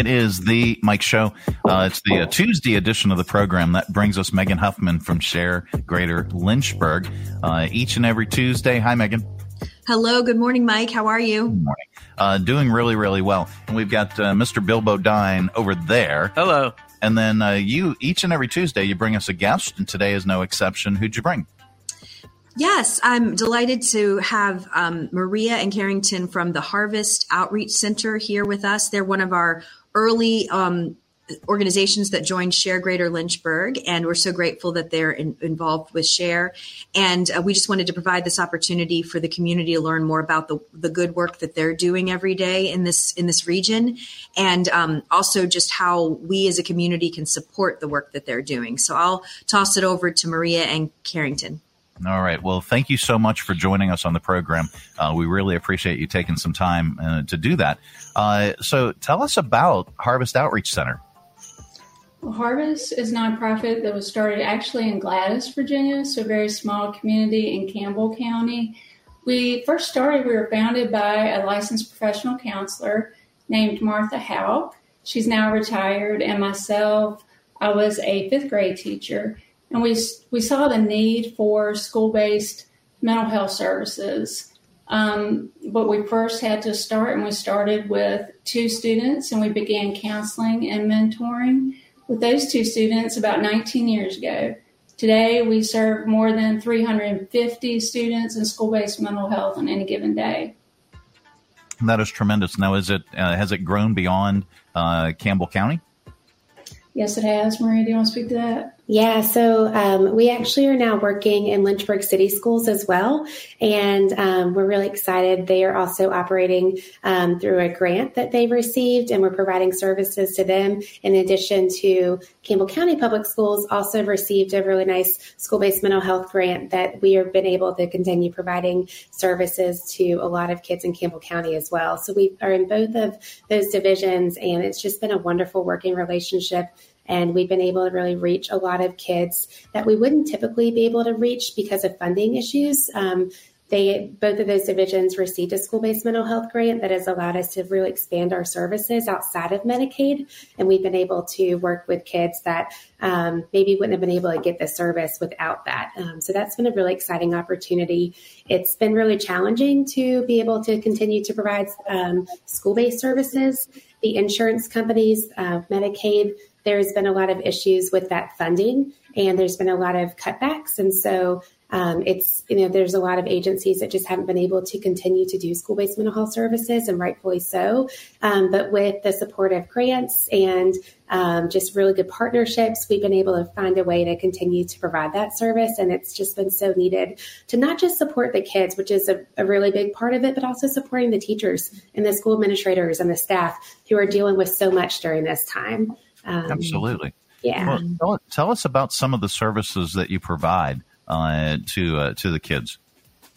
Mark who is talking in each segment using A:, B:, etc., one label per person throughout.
A: It is the Mike Show. Uh, it's the uh, Tuesday edition of the program that brings us Megan Huffman from Share Greater Lynchburg uh, each and every Tuesday. Hi, Megan.
B: Hello. Good morning, Mike. How are you?
A: Good morning. Uh, doing really, really well. And we've got uh, Mr. Bilbo Dine over there.
C: Hello.
A: And then uh, you, each and every Tuesday, you bring us a guest, and today is no exception. Who'd you bring?
B: Yes, I'm delighted to have um, Maria and Carrington from the Harvest Outreach Center here with us. They're one of our early um, organizations that joined Share Greater Lynchburg, and we're so grateful that they're in, involved with Share. And uh, we just wanted to provide this opportunity for the community to learn more about the, the good work that they're doing every day in this in this region, and um, also just how we as a community can support the work that they're doing. So I'll toss it over to Maria and Carrington.
A: All right. Well, thank you so much for joining us on the program. Uh, we really appreciate you taking some time uh, to do that. Uh, so, tell us about Harvest Outreach Center.
D: Well, Harvest is a nonprofit that was started actually in Gladys, Virginia, so a very small community in Campbell County. We first started, we were founded by a licensed professional counselor named Martha Houck. She's now retired, and myself, I was a fifth grade teacher and we we saw the need for school based mental health services. Um, but we first had to start, and we started with two students, and we began counseling and mentoring with those two students about 19 years ago. Today, we serve more than 350 students in school based mental health on any given day.
A: That is tremendous. Now, is it uh, has it grown beyond uh, Campbell County?
D: Yes, it has. Maria, do you want to speak to that?
E: Yeah, so um, we actually are now working in Lynchburg City Schools as well, and um, we're really excited. They are also operating um, through a grant that they've received, and we're providing services to them. In addition to Campbell County Public Schools, also received a really nice school-based mental health grant that we have been able to continue providing services to a lot of kids in Campbell County as well. So we are in both of those divisions, and it's just been a wonderful working relationship and we've been able to really reach a lot of kids that we wouldn't typically be able to reach because of funding issues. Um, they both of those divisions received a school-based mental health grant that has allowed us to really expand our services outside of Medicaid, and we've been able to work with kids that um, maybe wouldn't have been able to get the service without that. Um, so that's been a really exciting opportunity. It's been really challenging to be able to continue to provide um, school-based services. The insurance companies, uh, Medicaid there's been a lot of issues with that funding and there's been a lot of cutbacks. And so um, it's, you know, there's a lot of agencies that just haven't been able to continue to do school based mental health services, and rightfully so. Um, but with the support of grants and um, just really good partnerships, we've been able to find a way to continue to provide that service. And it's just been so needed to not just support the kids, which is a, a really big part of it, but also supporting the teachers and the school administrators and the staff who are dealing with so much during this time.
A: Um, Absolutely.
E: Yeah. Well,
A: tell, tell, us about some of the services that you provide uh, to uh, to the kids.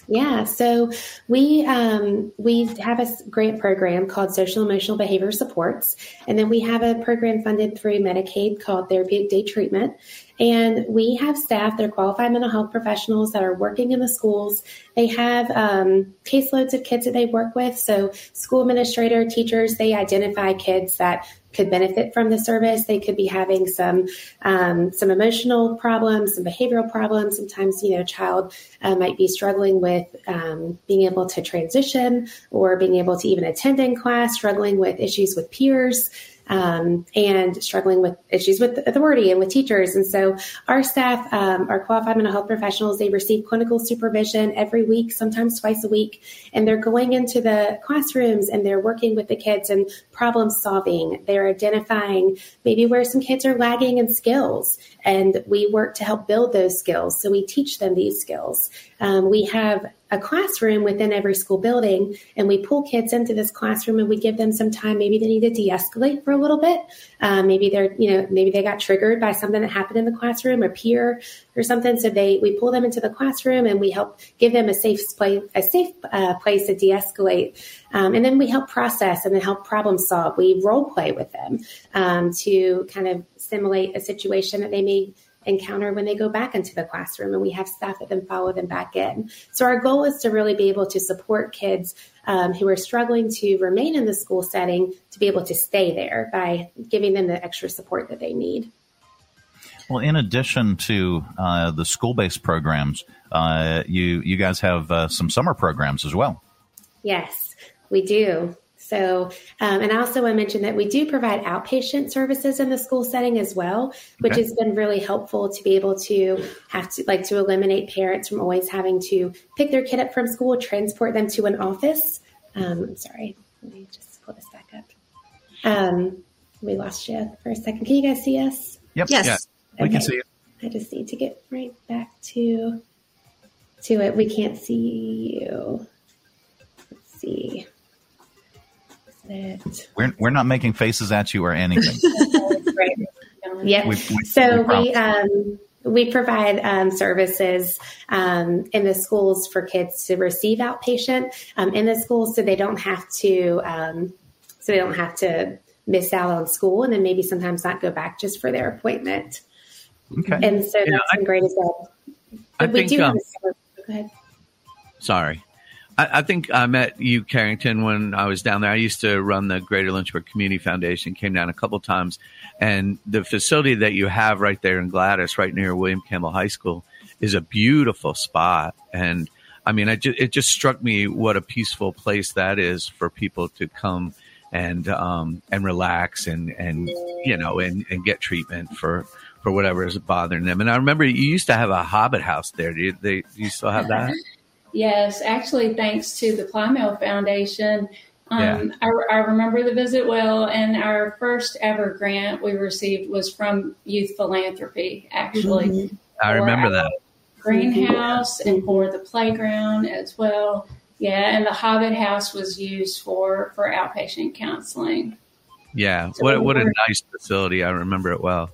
E: Yeah, so we um, we have a grant program called Social Emotional Behavior Supports, and then we have a program funded through Medicaid called Therapeutic Day Treatment. And we have staff that are qualified mental health professionals that are working in the schools. They have um, caseloads of kids that they work with. So, school administrator, teachers, they identify kids that could benefit from the service. They could be having some um, some emotional problems, some behavioral problems. Sometimes, you know, a child uh, might be struggling with um, being able to transition or being able to even attend in class, struggling with issues with peers um, and struggling with issues with authority and with teachers. And so our staff, um, our qualified mental health professionals, they receive clinical supervision every week, sometimes twice a week, and they're going into the classrooms and they're working with the kids and problem solving. They're identifying maybe where some kids are lagging in skills, and we work to help build those skills. So we teach them these skills. Um, we have a classroom within every school building and we pull kids into this classroom and we give them some time maybe they need to de-escalate for a little bit. Um, maybe they're you know maybe they got triggered by something that happened in the classroom a peer or something. So they we pull them into the classroom and we help give them a safe place a safe uh, place to de-escalate. Um, and then we help process and then help problem solve. We role play with them um, to kind of simulate a situation that they may encounter when they go back into the classroom, and we have staff that then follow them back in. So our goal is to really be able to support kids um, who are struggling to remain in the school setting to be able to stay there by giving them the extra support that they need.
A: Well, in addition to uh, the school-based programs, uh, you you guys have uh, some summer programs as well.
E: Yes, we do. So, um, and I also want to mention that we do provide outpatient services in the school setting as well, which okay. has been really helpful to be able to have to like to eliminate parents from always having to pick their kid up from school, transport them to an office. Um, I'm sorry, let me just pull this back up. Um, we lost you for a second. Can you guys see us?
A: Yep.
B: Yes.
A: Yeah, we can see you.
E: I just need to get right back to to it. We can't see you. Let's see
A: it. We're we're not making faces at you or anything.
E: right. Yep. We, we, so we, we um, we provide um, services um, in the schools for kids to receive outpatient um, in the schools, so they don't have to um, so they don't have to miss out on school, and then maybe sometimes not go back just for their appointment.
A: Okay.
E: And so yeah, that's been great as well.
C: But I we think, do have um, a, go
E: ahead.
C: Sorry. I, I, think I met you, Carrington, when I was down there. I used to run the Greater Lynchburg Community Foundation, came down a couple times. And the facility that you have right there in Gladys, right near William Campbell High School, is a beautiful spot. And I mean, I just, it just struck me what a peaceful place that is for people to come and um, and relax and and you know and, and get treatment for for whatever is bothering them. And I remember you used to have a Hobbit house there. Do you, they, do you still have that?
D: Yes, actually, thanks to the Plymouth Foundation. Um, yeah. I, I, remember the visit well, and our first ever grant we received was from Youth Philanthropy, actually. Mm-hmm.
C: I remember that.
D: Greenhouse and for the playground as well. Yeah, and the Hobbit House was used for, for outpatient counseling.
C: Yeah, so what, what a nice facility. I remember it well.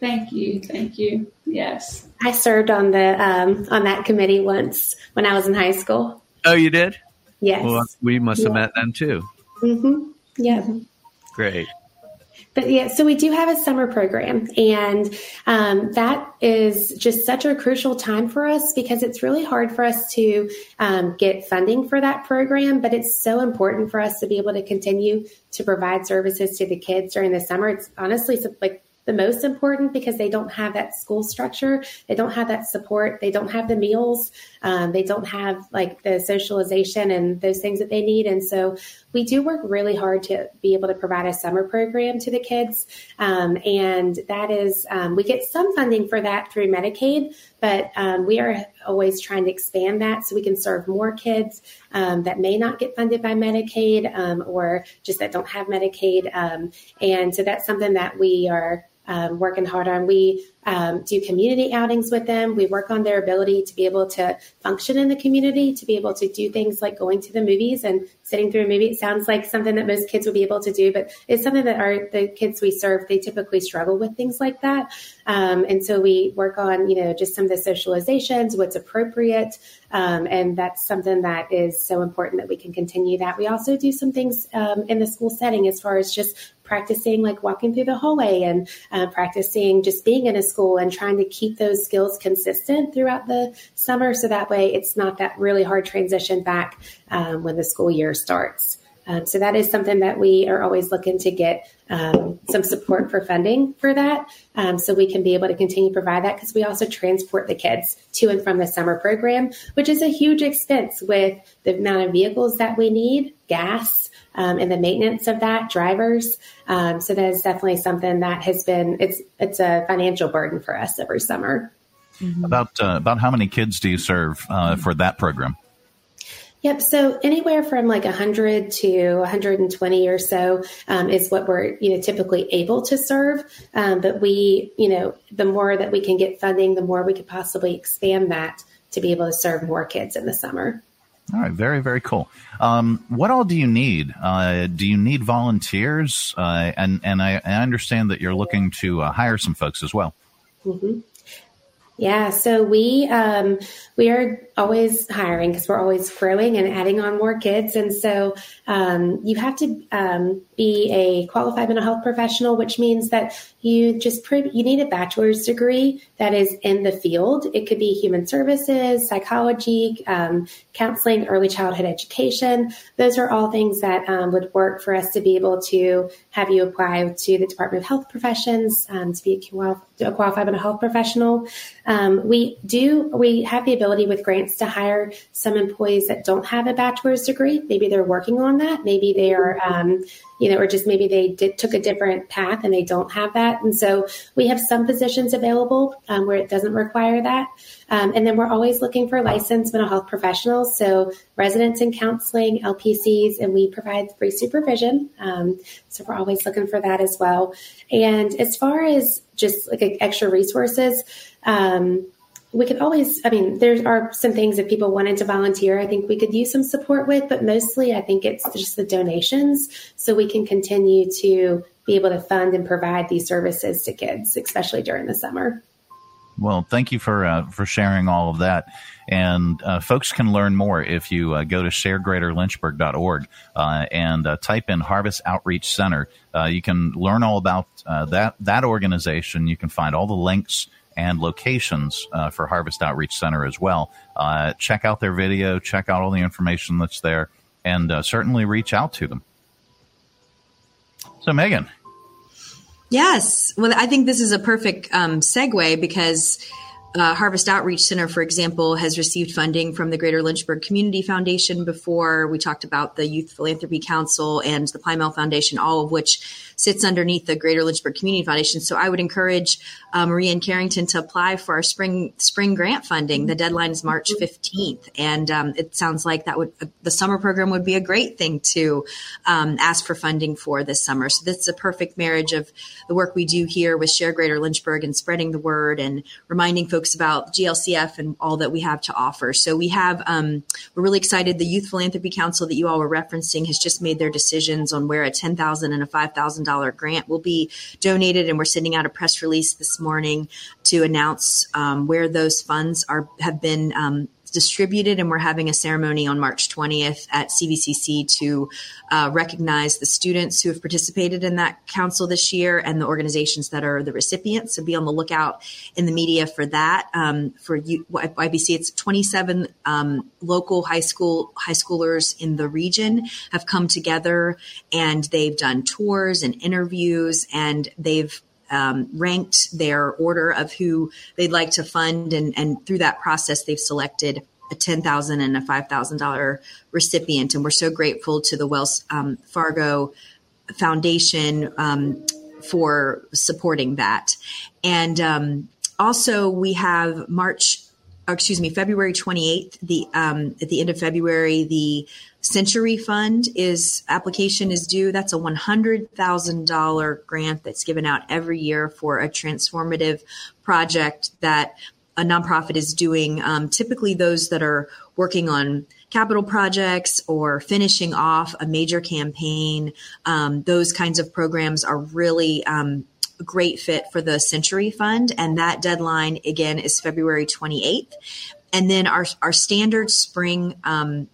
D: Thank you. Thank you. Yes.
E: I served on the um, on that committee once when I was in high school.
C: Oh, you did?
E: Yes.
C: Well, we must have yeah. met then too.
E: Mm-hmm. Yeah.
C: Great.
E: But yeah, so we do have a summer program, and um, that is just such a crucial time for us because it's really hard for us to um, get funding for that program. But it's so important for us to be able to continue to provide services to the kids during the summer. It's honestly like the most important because they don't have that school structure. They don't have that support. They don't have the meals. Um, they don't have like the socialization and those things that they need. And so we do work really hard to be able to provide a summer program to the kids. Um, and that is, um, we get some funding for that through Medicaid, but um, we are always trying to expand that so we can serve more kids um, that may not get funded by Medicaid um, or just that don't have Medicaid. And so that's something that we are um, working hard on. We um, do community outings with them. We work on their ability to be able to function in the community, to be able to do things like going to the movies and sitting through a movie. It sounds like something that most kids would be able to do, but it's something that our the kids we serve they typically struggle with things like that. Um, and so we work on you know just some of the socializations, what's appropriate, um, and that's something that is so important that we can continue that. We also do some things um, in the school setting as far as just practicing like walking through the hallway and uh, practicing just being in a school and trying to keep those skills consistent throughout the summer so that way it's not that really hard transition back um, when the school year starts. Um, so that is something that we are always looking to get um, some support for funding for that, um, so we can be able to continue to provide that because we also transport the kids to and from the summer program, which is a huge expense with the amount of vehicles that we need, gas, um, and the maintenance of that, drivers. Um, so that is definitely something that has been it's it's a financial burden for us every summer.
A: Mm-hmm. About uh, about how many kids do you serve uh, for that program?
E: Yep. So anywhere from like 100 to 120 or so um, is what we're you know typically able to serve. Um, but we you know the more that we can get funding, the more we could possibly expand that to be able to serve more kids in the summer.
A: All right, very very cool. Um, what all do you need? Uh, do you need volunteers? Uh, and and I, I, understand that you're looking to uh, hire some folks as well.
E: Mm-hmm. Yeah, so we um, we are always hiring because we're always growing and adding on more kids, and so um, you have to um, be a qualified mental health professional, which means that you just pre- you need a bachelor's degree that is in the field. It could be human services, psychology, um, counseling, early childhood education. Those are all things that um, would work for us to be able to have you apply to the Department of Health Professions um, to be a, a qualified mental health professional. Um, we do we have the ability with grants to hire some employees that don't have a bachelor's degree. Maybe they're working on that. Maybe they are um, you know, or just maybe they did, took a different path and they don't have that. And so we have some positions available um, where it doesn't require that. Um, and then we're always looking for licensed mental health professionals, so residents in counseling, LPCs, and we provide free supervision. Um, so we're always looking for that as well. And as far as just like extra resources, um, we could always, I mean, there are some things if people wanted to volunteer, I think we could use some support with, but mostly I think it's just the donations so we can continue to be able to fund and provide these services to kids, especially during the summer.
A: Well, thank you for uh, for sharing all of that. And uh, folks can learn more if you uh, go to sharegreaterlynchburg.org uh, and uh, type in Harvest Outreach Center. Uh, you can learn all about that that organization. You can find all the links and locations uh, for Harvest Outreach Center as well. Uh, check out their video, check out all the information that's there, and uh, certainly reach out to them. So, Megan.
B: Yes. Well, I think this is a perfect um, segue because uh, Harvest Outreach Center, for example, has received funding from the Greater Lynchburg Community Foundation before. We talked about the Youth Philanthropy Council and the Plymouth Foundation, all of which sits underneath the Greater Lynchburg Community Foundation. So I would encourage uh, Maria and Carrington to apply for our spring spring grant funding. The deadline is March 15th, and um, it sounds like that would uh, the summer program would be a great thing to um, ask for funding for this summer. So this is a perfect marriage of the work we do here with Share Greater Lynchburg and spreading the word and reminding folks about GLCF and all that we have to offer. So we have um, we're really excited. The Youth Philanthropy Council that you all were referencing has just made their decisions on where a ten thousand and a five thousand dollar grant will be donated, and we're sending out a press release this morning to announce um, where those funds are have been um, distributed, and we're having a ceremony on March 20th at CVCC to uh, recognize the students who have participated in that council this year and the organizations that are the recipients. So be on the lookout in the media for that. Um, for U- YPC, it's 27 um, local high school high schoolers in the region have come together and they've done tours and interviews and they've um, ranked their order of who they'd like to fund, and, and through that process, they've selected a ten thousand and a five thousand dollar recipient, and we're so grateful to the Wells um, Fargo Foundation um, for supporting that. And um, also, we have March, excuse me, February twenty eighth. The um, at the end of February, the Century Fund is application is due. That's a one hundred thousand dollar grant that's given out every year for a transformative project that a nonprofit is doing. Um, typically, those that are working on capital projects or finishing off a major campaign. Um, those kinds of programs are really um, great fit for the Century Fund, and that deadline again is February twenty eighth. And then our our standard spring um,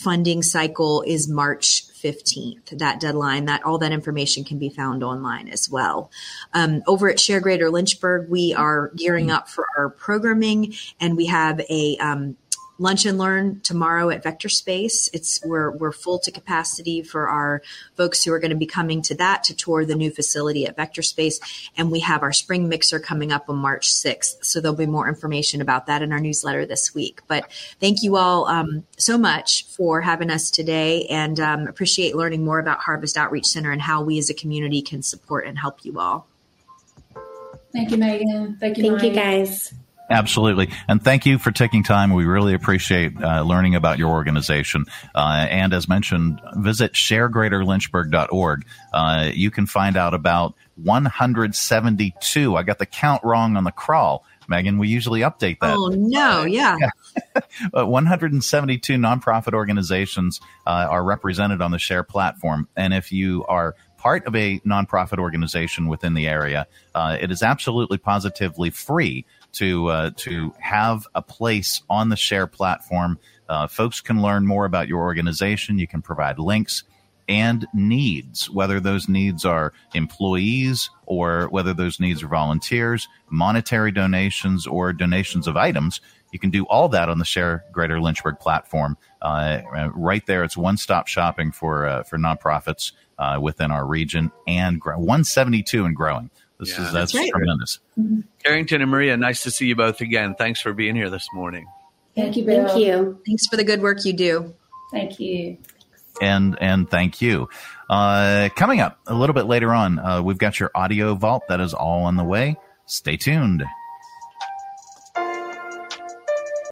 B: funding cycle is March 15th, that deadline, that all that information can be found online as well. Um, over at Share Greater Lynchburg, we are gearing up for our programming and we have a um, lunch and learn tomorrow at Vector Space. It's we're we're full to capacity for our folks who are going to be coming to that to tour the new facility at Vector Space, and we have our spring mixer coming up on March 6th. So there'll be more information about that in our newsletter this week. But thank you all um, so much for having us today, and um, appreciate learning more about Harvest Outreach Center and how we as a community can support and help you all.
D: Thank you, Megan. Thank you.
E: Thank Mike. you, guys.
A: Absolutely. And thank you for taking time. We really appreciate uh, learning about your organization. Uh, and as mentioned, visit sharegreaterlynchburg.org. Uh, you can find out about 172. I got the count wrong on the crawl. Megan, we usually update that.
B: Oh, no. Yeah.
A: yeah. 172 nonprofit organizations uh, are represented on the Share platform. And if you are part of a nonprofit organization within the area, uh, it is absolutely positively free to uh, to have a place on the Share platform. Uh, folks can learn more about your organization. You can provide links. and needs, whether those needs are employees or whether those needs are volunteers, monetary donations, or donations of items. You can do all that on the Share Greater Lynchburg platform. Uh, right there, it's one-stop shopping for uh, for nonprofits uh, within our region and grow- 172 and growing. This
C: Yeah,
A: is that's,
B: that's right.
A: tremendous.
C: Carrington and Maria, nice to see you both again. Thanks for being here this morning.
D: Thank you, Bill.
E: Thank you.
B: Thanks for the good work you do.
D: Thank you.
A: and and thank you. Uh, coming up a little bit later on, uh, we've got your audio vault that is all on the way. Stay tuned.